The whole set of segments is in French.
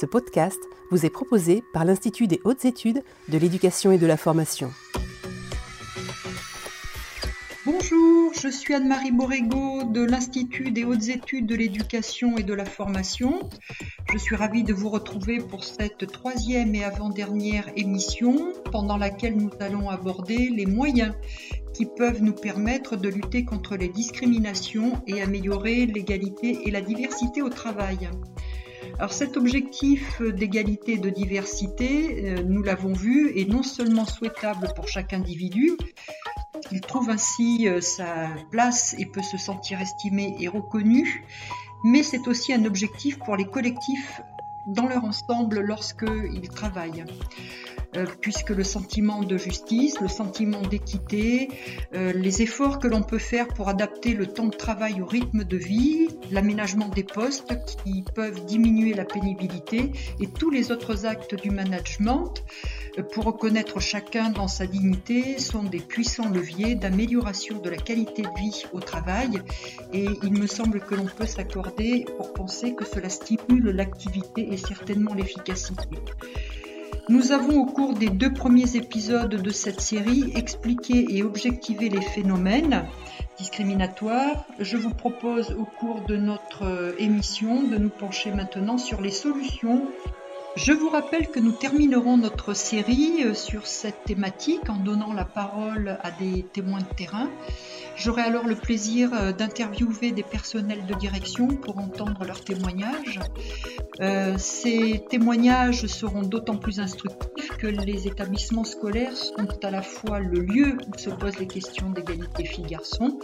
Ce podcast vous est proposé par l'Institut des hautes études de l'éducation et de la formation. Bonjour, je suis Anne-Marie Borrego de l'Institut des hautes études de l'éducation et de la formation. Je suis ravie de vous retrouver pour cette troisième et avant-dernière émission pendant laquelle nous allons aborder les moyens qui peuvent nous permettre de lutter contre les discriminations et améliorer l'égalité et la diversité au travail. Alors cet objectif d'égalité et de diversité, euh, nous l'avons vu, est non seulement souhaitable pour chaque individu, il trouve ainsi euh, sa place et peut se sentir estimé et reconnu, mais c'est aussi un objectif pour les collectifs dans leur ensemble lorsqu'ils travaillent. Euh, puisque le sentiment de justice, le sentiment d'équité, euh, les efforts que l'on peut faire pour adapter le temps de travail au rythme de vie, l'aménagement des postes qui peuvent diminuer la pénibilité et tous les autres actes du management pour reconnaître chacun dans sa dignité sont des puissants leviers d'amélioration de la qualité de vie au travail et il me semble que l'on peut s'accorder pour penser que cela stimule l'activité et certainement l'efficacité. Nous avons au cours des deux premiers épisodes de cette série expliqué et objectivé les phénomènes discriminatoires. Je vous propose au cours de notre euh, émission de nous pencher maintenant sur les solutions je vous rappelle que nous terminerons notre série euh, sur cette thématique en donnant la parole à des témoins de terrain. J'aurai alors le plaisir euh, d'interviewer des personnels de direction pour entendre leurs témoignages. Euh, ces témoignages seront d'autant plus instructifs les établissements scolaires sont à la fois le lieu où se posent les questions d'égalité filles-garçons,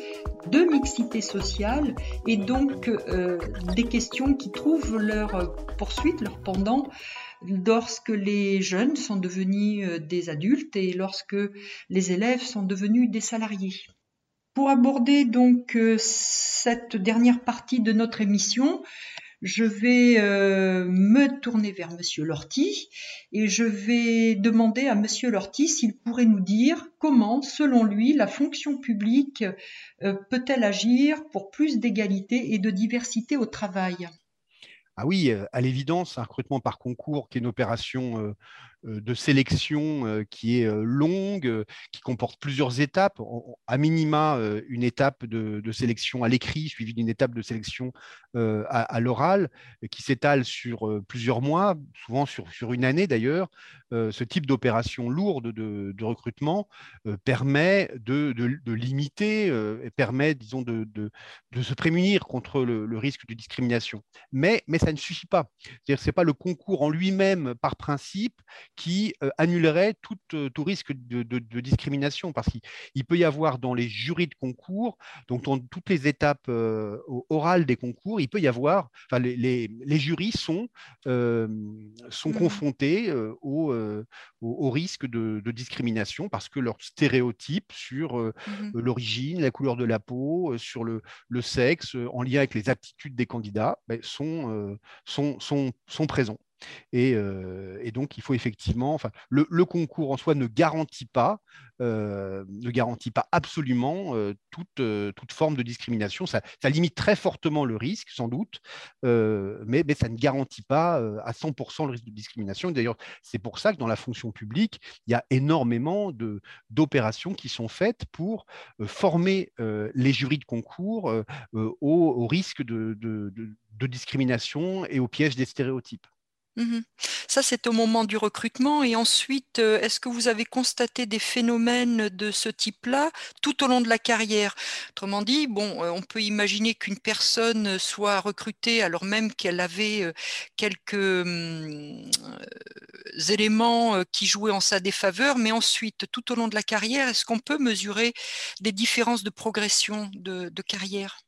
de mixité sociale et donc des questions qui trouvent leur poursuite, leur pendant lorsque les jeunes sont devenus euh, des adultes et lorsque les élèves sont devenus des salariés. Pour aborder donc euh, cette dernière partie de notre émission, je vais euh, me tourner vers Monsieur Lorty et je vais demander à Monsieur Lorty s'il pourrait nous dire comment, selon lui, la fonction publique peut-elle agir pour plus d'égalité et de diversité au travail? Ah oui, à l'évidence, un recrutement par concours qui est une opération euh, de sélection euh, qui est euh, longue, qui comporte plusieurs étapes, à minima une étape de, sélection à l'écrit, suivie d'une étape de sélection à, l'oral, qui s'étale sur plusieurs mois, souvent sur, une année d'ailleurs. ce type d'opération lourde de, recrutement permet de, limiter, et permet, disons, de, se prémunir contre le, risque de discrimination. Mais, mais ça ne suffit pas. C'est-à-dire ce n'est pas le concours en lui-même, par principe, qui euh, annulerait tout, euh, tout risque de, discrimination, parce qu'il peut y avoir dans les jurys de concours, donc dans toutes les étapes euh, orales des concours, il peut y avoir, enfin, les, les, jurys sont, sont mmh. confrontés au, au, risque de, discrimination parce que leurs stéréotypes sur mmh. l'origine, la couleur de la peau, sur le, le, sexe, en lien avec les aptitudes des candidats, ben, sont, sont, sont, sont présents. Et, donc, il faut effectivement, enfin, le, concours en soi ne garantit pas, ne garantit pas absolument toute, toute, forme de discrimination. Ça, limite très fortement le risque, sans doute, mais, ça ne garantit pas à 100% le risque de discrimination. D'ailleurs, c'est pour ça que dans la fonction publique, il y a énormément d'opérations qui sont faites pour former les jurys de concours au, risque de, de discrimination et au piège des stéréotypes. Mmh Ça, c'est au moment du recrutement. Et ensuite, euh, est-ce que vous avez constaté des phénomènes de ce type-là tout au long de la carrière? Autrement dit, euh, on peut imaginer qu'une personne soit recrutée alors même qu'elle avait euh, quelques mmh, éléments qui jouaient en sa défaveur, mais ensuite, tout au long de la carrière, est-ce qu'on peut mesurer des différences de progression de carrière?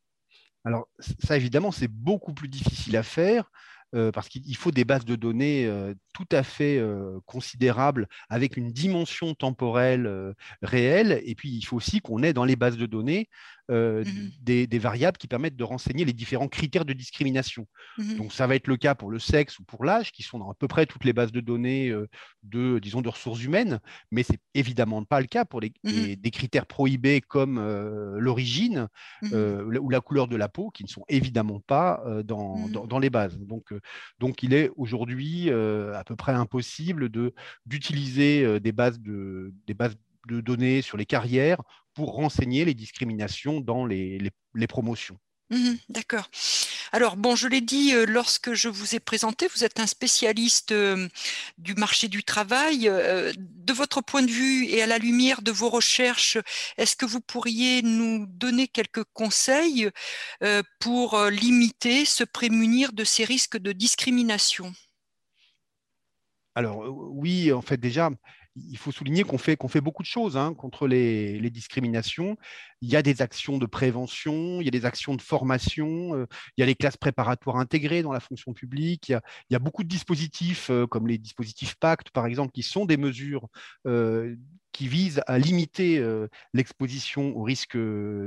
Alors, ça, évidemment, c'est beaucoup plus difficile à faire euh, parce qu'il faut des bases de données euh, tout à fait euh, considérables avec une dimension temporelle réelle. Et puis, il faut aussi qu'on ait dans les bases de données Mmh des, variables qui permettent de renseigner les différents critères de discrimination. Mmh Donc, ça va être le cas pour le sexe ou pour l'âge, qui sont dans à peu près toutes les bases de données de, disons, de ressources humaines, mais c'est évidemment pas le cas pour les, mmh des critères prohibés comme l'origine ou la couleur de la peau, qui ne sont évidemment pas dans, dans, les bases. Donc, donc il est aujourd'hui à peu près impossible d'utiliser des bases de, des bases de données sur les carrières pour renseigner les discriminations dans les, promotions. Mmh d'accord. Alors, bon, je l'ai dit euh, lorsque je vous ai présenté, vous êtes un spécialiste euh, du marché du travail. Euh, de votre point de vue et à la lumière de vos recherches, est-ce que vous pourriez nous donner quelques conseils pour limiter, se prémunir de ces risques de discrimination? Alors oui, en fait déjà, il faut souligner qu'on fait, qu'on fait beaucoup de choses hein, contre les, discriminations. Il y a des actions de prévention, il y a des actions de formation, euh, il y a les classes préparatoires intégrées dans la fonction publique, il y a, beaucoup de dispositifs, euh, comme les dispositifs Pacte, par exemple, qui sont des mesures euh, qui visent à limiter l'exposition aux risques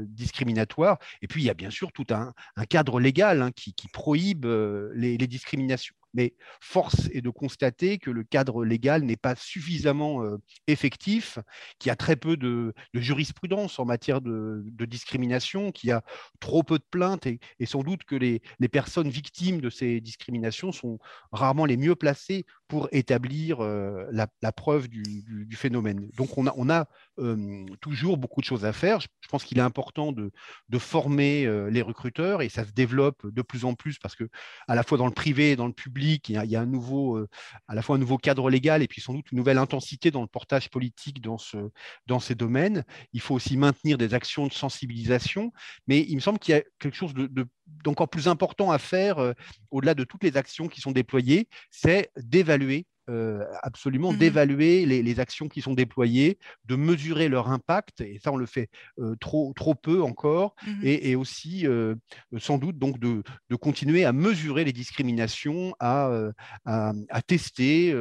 discriminatoires. Et puis, il y a bien sûr tout un, cadre légal hein, qui, prohibe les discriminations. Mais force est de constater que le cadre légal n'est pas suffisamment euh, effectif, qu'il y a très peu de, jurisprudence en matière de, discrimination, qu'il y a trop peu de plaintes et, sans doute que les, personnes victimes de ces discriminations sont rarement les mieux placées pour établir euh, la, preuve du, phénomène. Donc on a, euh, toujours beaucoup de choses à faire. Je, pense qu'il est important de, former les recruteurs et ça se développe de plus en plus parce que à la fois dans le privé et dans le public, il y a, un nouveau, euh, à la fois un nouveau cadre légal et puis sans doute une nouvelle intensité dans le portage politique dans, ce, dans ces domaines. Il faut aussi maintenir des actions de sensibilisation, mais il me semble qu'il y a quelque chose d'encore plus important à faire euh, au-delà de toutes les actions qui sont déployées, c'est d'évaluer euh, absolument mmh d'évaluer les, actions qui sont déployées, de mesurer leur impact, et ça on le fait euh, trop, trop peu encore, mmh et, aussi euh, sans doute donc de, de, continuer à mesurer les discriminations, à, à, tester,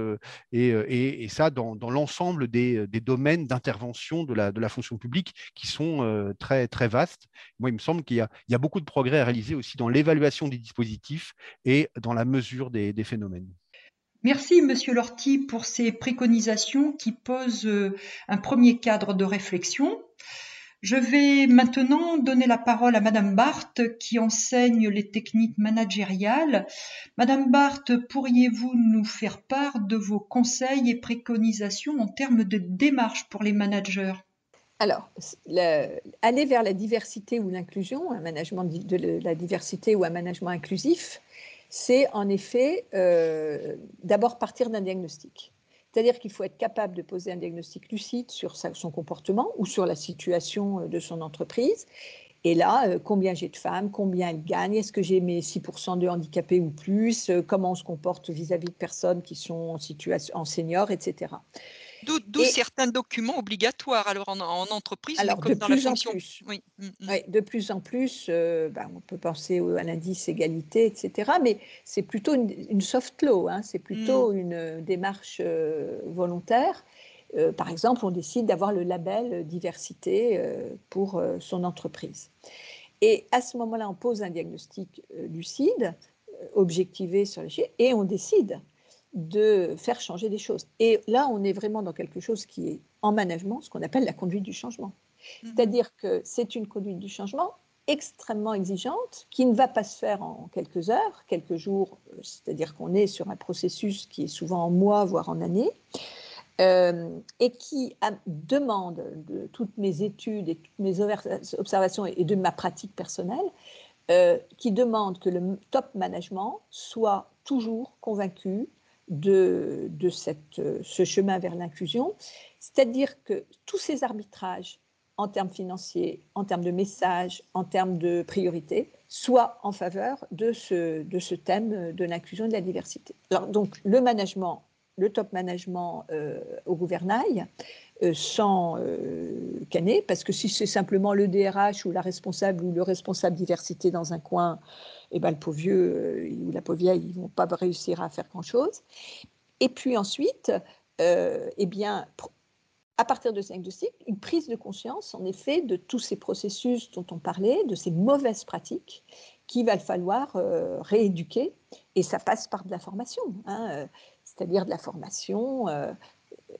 et, et, ça dans, dans l'ensemble des, des, domaines d'intervention de la, de la fonction publique qui sont très, très vastes. Moi, il me semble qu'il y, y, a beaucoup de progrès à réaliser aussi dans l'évaluation des dispositifs et dans la mesure des, des phénomènes. Merci, Monsieur Lorty, pour ces préconisations qui posent euh, un premier cadre de réflexion. Je vais maintenant donner la parole à Madame Barthes qui enseigne les techniques managériales. Madame Barthes, pourriez-vous nous faire part de vos conseils et préconisations en termes de démarche pour les managers? Alors, aller vers la diversité ou l'inclusion, un management de la diversité ou un management inclusif, c'est en effet euh, d'abord partir d'un diagnostic. C'est-à-dire qu'il faut être capable de poser un diagnostic lucide sur son comportement ou sur la situation euh, de son entreprise. Et là, euh, combien j'ai de femmes, combien elles gagnent, est-ce que j'ai mes 6% de handicapés ou plus, comment on se comporte vis-à-vis de personnes qui sont en, situation, en senior, etc. D'où certains documents obligatoires alors en, entreprise, alors, comme dans la fonction. Oui. Mm, mm. oui. de plus en plus, euh, ben, on peut penser à l'indice égalité, etc. Mais c'est plutôt une, soft law, hein, c'est plutôt mm. une euh, démarche euh, volontaire. par exemple, on décide d'avoir le label diversité pour son entreprise. Et à ce moment-là, on pose un diagnostic lucide, objectivé sur les chiffres, et on décide de faire changer des choses. Et là, on est vraiment dans quelque chose qui est en management, ce qu'on appelle la conduite du changement. Mhm. C'est-à-dire que c'est une conduite du changement extrêmement exigeante qui ne va pas se faire en quelques heures, quelques jours, euh, c'est-à-dire qu'on est sur un processus qui est souvent en mois, voire en années, euh, et qui demande de toutes mes études et toutes mes observations et de ma pratique personnelle, euh, qui demande que le top management soit toujours convaincu de, cette, ce chemin vers l'inclusion. C'est-à-dire que tous ces arbitrages en termes financiers, en termes de messages, en termes de priorités, soient en faveur de ce, de ce thème de l'inclusion et de la diversité. Alors, donc, le management, le top management euh, au gouvernail, euh, sans euh, canner, parce que si c'est simplement le DRH ou la responsable ou le responsable diversité dans un coin, eh ben, le pauvre vieux euh, ou la pauvre vieille, ils ne vont pas réussir à faire grand-chose. Et puis ensuite, euh, eh bien, à partir de ce diagnostic, une prise de conscience, en effet, de tous ces processus dont on parlait, de ces mauvaises pratiques qu'il va falloir euh, rééduquer. Et ça passe par de la formation, hein, c'est-à-dire de la formation.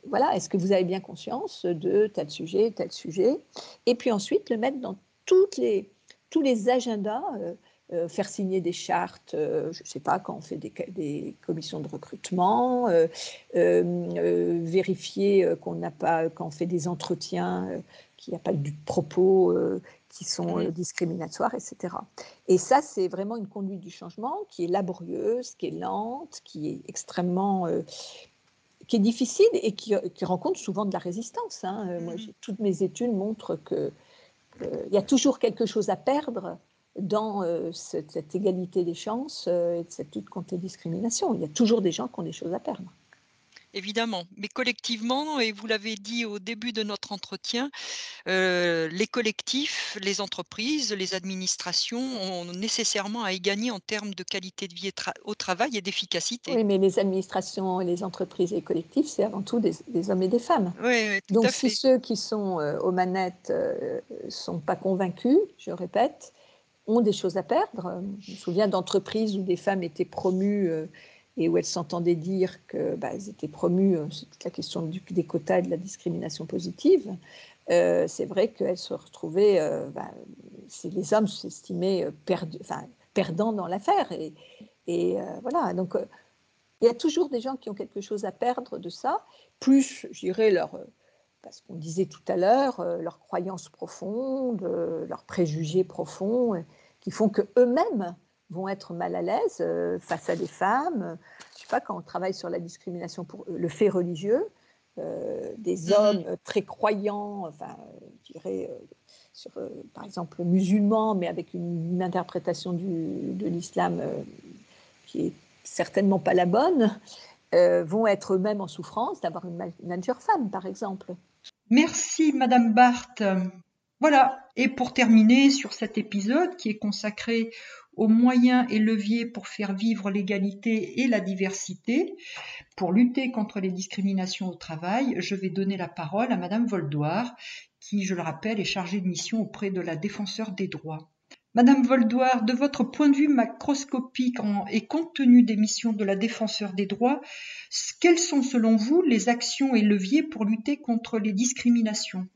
Voilà, est-ce que vous avez bien conscience de tel sujet, tel sujet? Et puis ensuite, le mettre dans toutes les, tous les agendas euh, faire signer des chartes, euh, je ne sais pas, quand on fait des, commissions de recrutement, vérifier qu'on n'a pas, quand on fait des entretiens, qu'il n'y a pas de propos qui sont discriminatoires, etc. Et ça, c'est vraiment une conduite du changement qui est laborieuse, qui est lente, qui est extrêmement qui est difficile et qui, rencontre souvent de la résistance. Hein. Moi, toutes mes études montrent que il y a toujours quelque chose à perdre dans euh, cette, égalité des chances euh, et de cette lutte contre les discriminations. Il y a toujours des gens qui ont des choses à perdre. Évidemment, mais collectivement, et vous l'avez dit au début de notre entretien, euh, les collectifs, les entreprises, les administrations ont nécessairement à y gagner en termes de qualité de vie au travail et d'efficacité. Oui, mais les administrations, les entreprises et les collectifs, c'est avant tout des, hommes et des femmes. Oui, tout Donc à fait. si ceux qui sont aux manettes ne sont pas convaincus, je répète, ont des choses à perdre. Je me souviens d'entreprises où des femmes étaient promues euh, et où elles s'entendaient dire qu'elles bah, étaient promues, euh, c'est toute la question des quotas et de la discrimination positive. Euh, c'est vrai qu'elles se retrouvaient, bah, les hommes s'estimaient perdants dans l'affaire. Et, voilà, donc il y a toujours des gens qui ont quelque chose à perdre de ça, plus, je dirais, leur parce qu'on disait tout à l'heure, euh, leurs croyances profondes, euh, leurs préjugés profonds, euh, qui font qu'eux-mêmes vont être mal à l'aise face à des femmes. Je ne sais pas, quand on travaille sur la discrimination pour le fait religieux, des mm-hmm. hommes très croyants, enfin, je dirais, sur, par exemple, musulmans, mais avec une, interprétation de l'islam qui est certainement pas la bonne, vont être eux-mêmes en souffrance d'avoir une manager femme, par exemple. Merci Madame Barthes. Voilà, et pour terminer sur cet épisode qui est consacré aux moyens et leviers pour faire vivre l'égalité et la diversité, pour lutter contre les discriminations au travail, je vais donner la parole à Madame Voldoir, qui, je le rappelle, est chargée de mission auprès de la défenseur des droits. Madame Voldoir, de votre point de vue macroscopique et compte tenu des missions de la défenseur des droits, quelles sont selon vous les actions et leviers pour lutter contre les discriminations?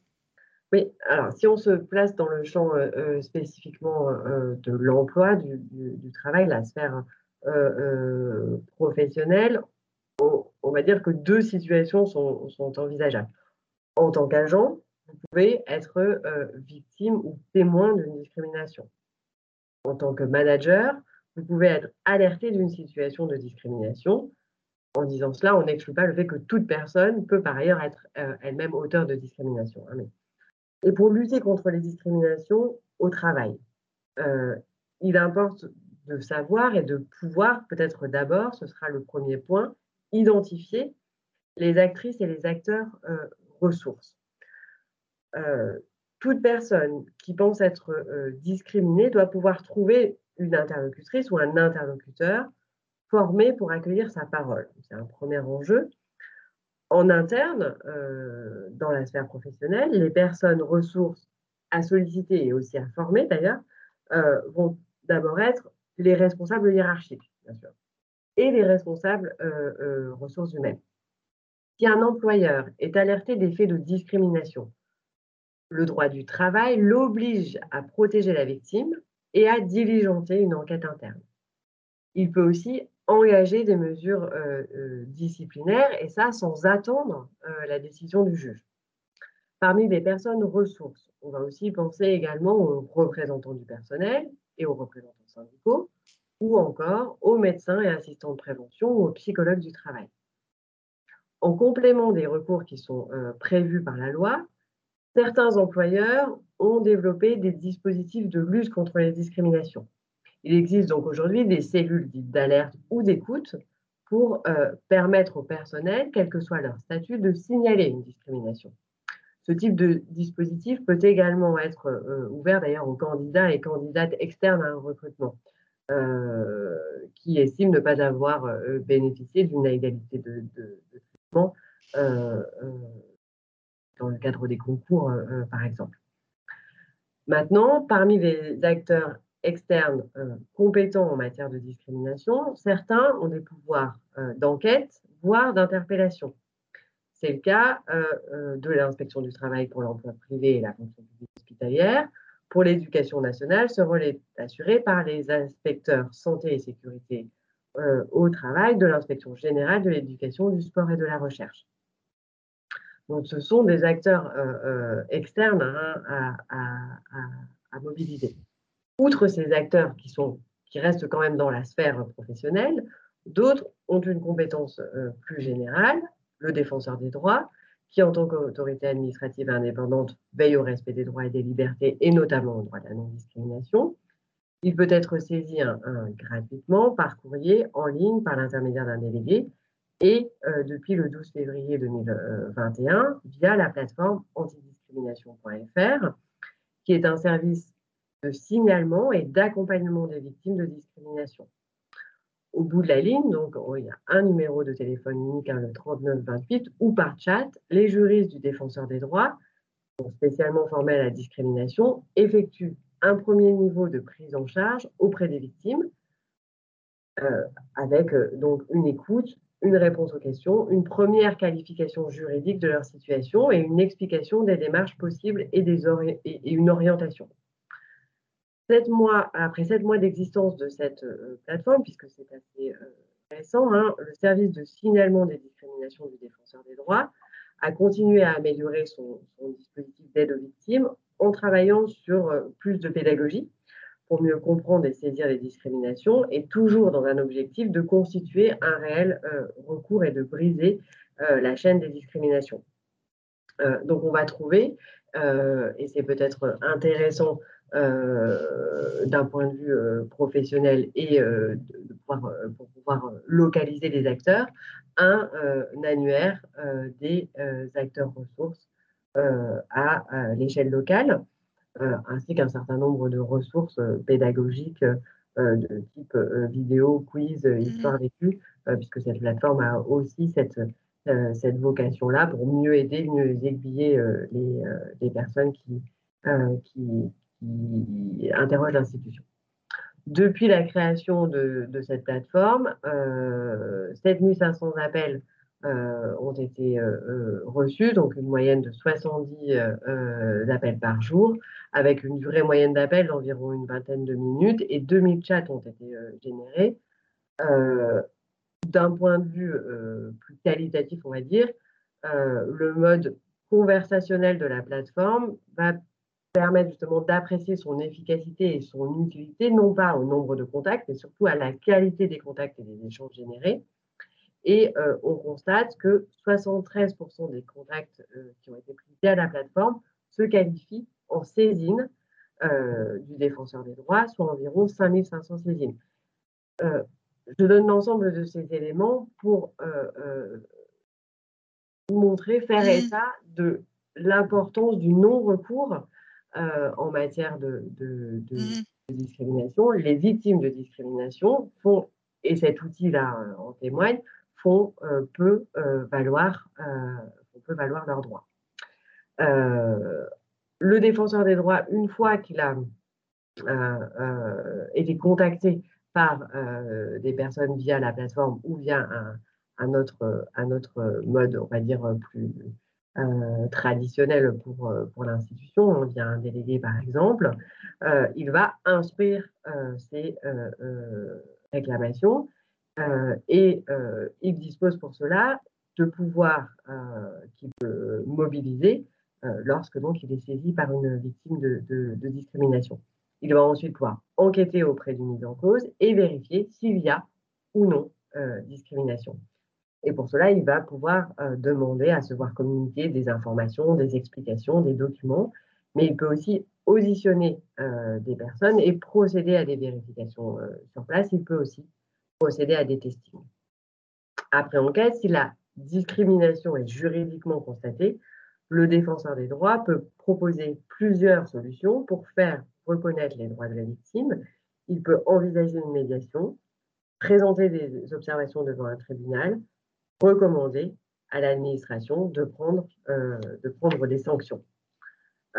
Alors si on se place dans le champ euh, euh, spécifiquement euh, de l'emploi, du, travail, la sphère professionnelle, on, va dire que deux situations sont, envisageables. En tant qu'agent, vous pouvez être victime ou témoin d'une discrimination en tant que manager, vous pouvez être alerté d'une situation de discrimination. En disant cela, on n'exclut pas le fait que toute personne peut par ailleurs être elle-même auteur de discrimination. Hein, et pour lutter contre les discriminations au travail, euh, il importe de savoir et de pouvoir, peut-être d'abord, ce sera le premier point, identifier les actrices et les acteurs euh, ressources toute personne qui pense être euh, discriminée doit pouvoir trouver une interlocutrice ou un interlocuteur formé pour accueillir sa parole. C'est un premier enjeu. En interne, euh, dans la sphère professionnelle, les personnes ressources à solliciter et aussi à former d'ailleurs euh, vont d'abord être les responsables hiérarchiques, bien sûr, et les responsables ressources humaines. Si un employeur est alerté des faits de discrimination, le droit du travail l'oblige à protéger la victime et à diligenter une enquête interne. Il peut aussi engager des mesures euh, euh, disciplinaires et ça sans attendre euh, la décision du juge. Parmi les personnes ressources, on va aussi penser également aux représentants du personnel et aux représentants syndicaux ou encore aux médecins et assistants de prévention ou aux psychologues du travail. En complément des recours qui sont prévus par la loi, certains employeurs ont développé des dispositifs de lutte contre les discriminations. Il existe donc aujourd'hui des cellules dites d'alerte ou d'écoute pour euh, permettre au personnel, quel que soit leur statut, de signaler une discrimination. Ce type de dispositif peut également être euh, ouvert d'ailleurs aux candidats et candidates externes à un recrutement euh, qui estiment ne pas avoir bénéficié d'une égalité de, de traitement dans le cadre des concours, par exemple. Maintenant, parmi les acteurs externes euh, compétents en matière de discrimination, certains ont des pouvoirs d'enquête, voire d'interpellation. C'est le cas de l'inspection du travail pour l'emploi privé et la fonction publique hospitalière, Pour l'éducation nationale, ce rôle est assuré par les inspecteurs santé et sécurité euh, au travail de l'inspection générale de l'éducation, du sport et de la recherche. Donc, ce sont des acteurs euh, euh, externes hein, à, mobiliser. Outre ces acteurs qui, sont, qui restent quand même dans la sphère professionnelle, d'autres ont une compétence plus générale, le défenseur des droits, qui, en tant qu'autorité administrative indépendante, veille au respect des droits et des libertés, et notamment au droit de la non-discrimination. Il peut être saisi gratuitement par courrier, en ligne, par l'intermédiaire d'un délégué, et euh, depuis le 12 février 2021, via la plateforme antidiscrimination.fr, qui est un service signalement et d'accompagnement des victimes de discrimination. Au bout de la ligne, donc il y a un numéro de téléphone unique, le 3928, ou par chat, les juristes du défenseur des droits, spécialement formés à la discrimination, effectuent un premier niveau de prise en charge auprès des victimes, euh, avec euh, donc une écoute, une réponse aux questions, une première qualification juridique de leur situation et une explication des démarches possibles et une orientation mois, après sept mois d'existence de cette euh, plateforme, puisque c'est assez euh, récent, hein, le service de signalement des discriminations du défenseur des droits a continué à améliorer son, dispositif d'aide aux victimes en travaillant sur euh, plus de pédagogie pour mieux comprendre et saisir les discriminations et toujours dans un objectif de constituer un réel recours et de briser la chaîne des discriminations. donc on va trouver, et c'est peut-être intéressant euh, d'un point de vue euh, professionnel et euh, de pouvoir, pour pouvoir localiser les acteurs, un, annuaire des acteurs ressources à, l'échelle locale, ainsi qu'un certain nombre de ressources pédagogiques de type vidéo, quiz, mmh histoire vécue, puisque cette plateforme a aussi cette, cette vocation-là pour mieux aider, mieux aiguiller les, les, personnes qui, qui, qui interroge l'institution. Depuis la création de, cette plateforme, euh, 7500 appels euh, ont été euh, euh, reçus, donc une moyenne de 70 appels par jour, avec une durée moyenne d'appel d'environ une vingtaine de minutes, et 2000 chats ont été générés. D'un point de vue plus qualitatif, on va dire, le mode conversationnel de la plateforme va permettre justement d'apprécier son efficacité et son utilité, non pas au nombre de contacts, mais surtout à la qualité des contacts et des échanges générés. Et euh, on constate que 73% des contacts euh, qui ont été pris via la plateforme se qualifient en saisine euh, du défenseur des droits, soit environ 5500 saisines. Je donne l'ensemble de ces éléments pour montrer, faire état de l'importance du non-recours euh, en matière de, mmh. discrimination. Les victimes de discrimination font, et cet outil-là euh, en témoigne, font euh, peu, valoir, peu valoir leurs droits. le défenseur des droits, une fois qu'il a été contacté par des personnes via la plateforme ou via un, autre, un autre mode, on va dire, plus, euh, traditionnel pour, euh, l'institution, on vient un délégué par exemple, euh, il va instruire ses réclamations et il dispose pour cela de pouvoirs qu'il peut mobiliser lorsque donc il est saisi par une victime de, discrimination. Il va ensuite pouvoir enquêter auprès du mise en cause et vérifier s'il y a ou non discrimination. Et pour cela, il va pouvoir euh, demander à se voir communiquer des informations, des explications, des documents, mais il peut aussi auditionner euh, des personnes et procéder à des vérifications euh, sur place. Il peut aussi procéder à des testings. Après enquête, si la discrimination est juridiquement constatée, le défenseur des droits peut proposer plusieurs solutions pour faire reconnaître les droits de la victime. Il peut envisager une médiation, présenter des observations devant un tribunal, recommander à l'administration de prendre, euh, des sanctions.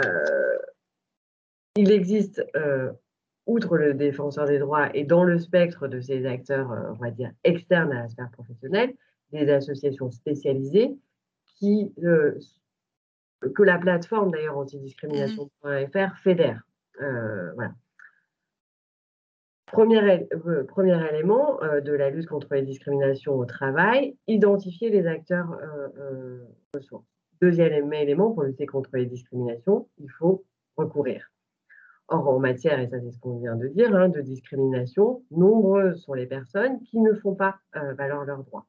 Euh, il existe, euh, outre le défenseur des droits et dans le spectre de ces acteurs, on va dire, externes à la sphère professionnelle, des associations spécialisées que la plateforme d'ailleurs antidiscrimination.fr fédère. Voilà. Premier, premier élément de la lutte contre les discriminations au travail, identifier les acteurs ressources. Deuxième élément, pour lutter contre les discriminations, il faut recourir. Or, en matière, et ça c'est ce qu'on vient de dire, hein, de discrimination, nombreuses sont les personnes qui ne font pas euh, valoir leurs droits.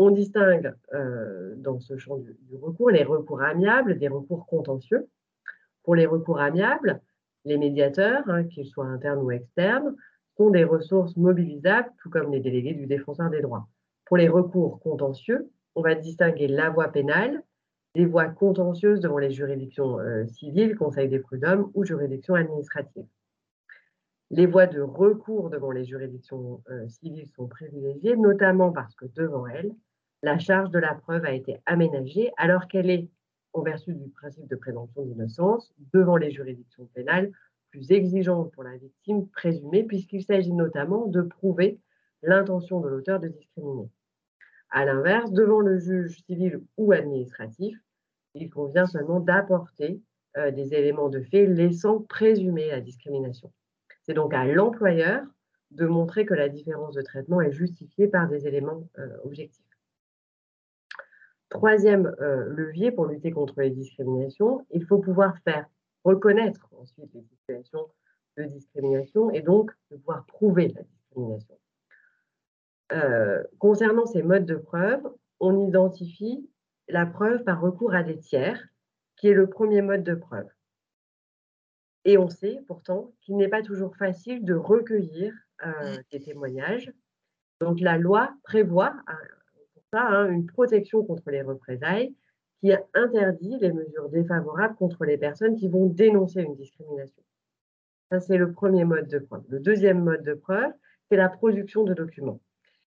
On distingue euh, dans ce champ du, recours les recours amiables des recours contentieux. Pour les recours amiables, les médiateurs, hein, qu'ils soient internes ou externes, sont des ressources mobilisables, tout comme les délégués du défenseur des droits. Pour les recours contentieux, on va distinguer la voie pénale des voies contentieuses devant les juridictions euh, civiles, conseil des prud'hommes ou juridictions administratives. Les voies de recours devant les juridictions euh, civiles sont privilégiées, notamment parce que devant elles, la charge de la preuve a été aménagée alors qu'elle est, en vertu du principe de présomption d'innocence, devant les juridictions pénales, plus exigeante pour la victime présumée, puisqu'il s'agit notamment de prouver l'intention de l'auteur de discriminer. À l'inverse, devant le juge civil ou administratif, il convient seulement d'apporter euh, des éléments de fait laissant présumer la discrimination. C'est donc à l'employeur de montrer que la différence de traitement est justifiée par des éléments euh, objectifs. Troisième euh, levier pour lutter contre les discriminations, il faut pouvoir faire reconnaître ensuite les situations de discrimination et donc pouvoir prouver la discrimination. Euh, concernant ces modes de preuve, on identifie la preuve par recours à des tiers, qui est le premier mode de preuve. Et on sait pourtant qu'il n'est pas toujours facile de recueillir euh, des témoignages. Donc la loi prévoit hein, une protection contre les représailles qui interdit les mesures défavorables contre les personnes qui vont dénoncer une discrimination. Ça, c'est le premier mode de preuve. Le deuxième mode de preuve, c'est la production de documents.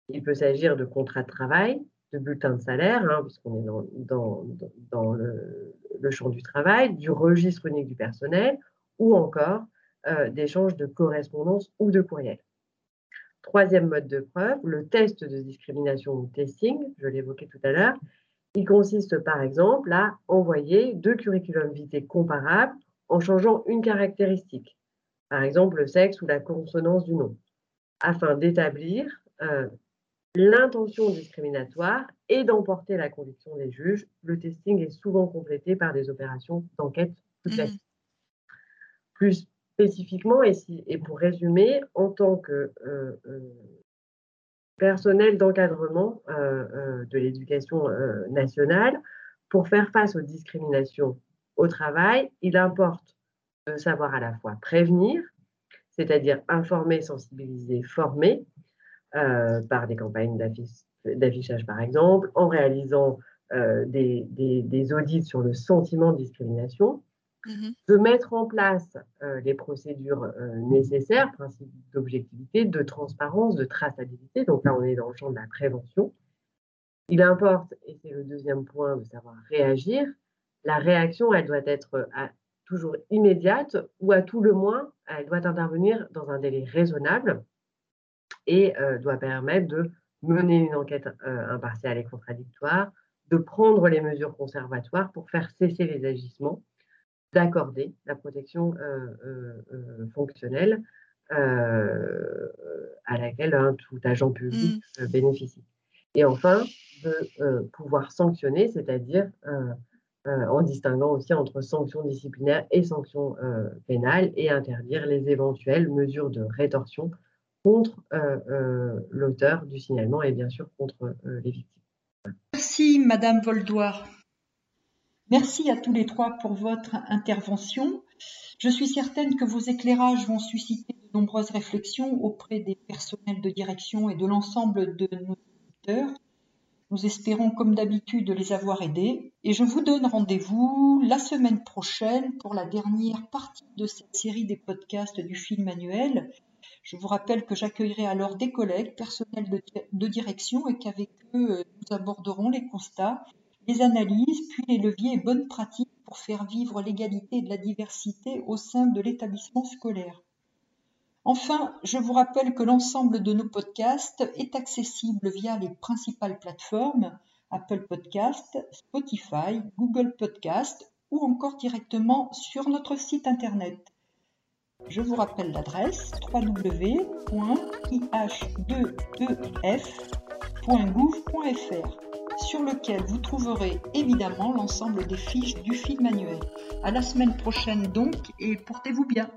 Il peut s'agir de contrats de travail, de bulletins de salaire, hein, puisqu'on est dans, le, champ du travail, du registre unique du personnel, ou encore euh, d'échanges de correspondance ou de courriel. Troisième mode de preuve, le test de discrimination ou testing, je l'évoquais tout à l'heure. Il consiste par exemple à envoyer deux curriculums vitae comparables en changeant une caractéristique, par exemple le sexe ou la consonance du nom, afin d'établir euh, l'intention discriminatoire et d'emporter la conviction des juges. Le testing est souvent complété par des opérations d'enquête plus mmh. Plus spécifiquement, et, pour résumer, en tant que euh, euh, personnel d'encadrement euh, de l'éducation nationale, pour faire face aux discriminations au travail, il importe de savoir à la fois prévenir, c'est-à-dire informer, sensibiliser, former, par des campagnes d'affichage, par exemple, en réalisant des, audits sur le sentiment de discrimination, mmh de mettre en place euh, les procédures nécessaires, principe d'objectivité, de transparence, de traçabilité. Donc là, on est dans le champ de la prévention. Il importe, et c'est le deuxième point, de savoir réagir. La réaction, elle doit être toujours immédiate ou à tout le moins, elle doit intervenir dans un délai raisonnable et euh, doit permettre de mener une enquête euh, impartiale et contradictoire, de prendre les mesures conservatoires pour faire cesser les agissements, d'accorder la protection euh, fonctionnelle à laquelle tout agent public mmh. bénéficie. Et enfin, de pouvoir sanctionner, c'est-à-dire en distinguant aussi entre sanctions disciplinaires et sanctions pénales, et interdire les éventuelles mesures de rétorsion contre euh, euh, l'auteur du signalement et bien sûr contre euh, les victimes. Merci Madame Voldoir. Merci à tous les trois pour votre intervention. Je suis certaine que vos éclairages vont susciter de nombreuses réflexions auprès des personnels de direction et de l'ensemble de nos auditeurs. Nous espérons, comme d'habitude, les avoir aidés et je vous donne rendez-vous la semaine prochaine pour la dernière partie de cette série des podcasts du film annuel je vous rappelle que j'accueillerai alors des collègues personnels de, direction et qu'avec eux, euh, nous aborderons les constats, les analyses, puis les leviers et bonnes pratiques pour faire vivre l'égalité et la diversité au sein de l'établissement scolaire. Enfin, je vous rappelle que l'ensemble de nos podcasts est accessible via les principales plateformes Apple Podcast, Spotify, Google Podcast ou encore directement sur notre site internet Je vous rappelle l'adresse www.ih2ef.gouv.fr sur lequel vous trouverez évidemment l'ensemble des fiches du film manuel. À la semaine prochaine donc et portez-vous bien.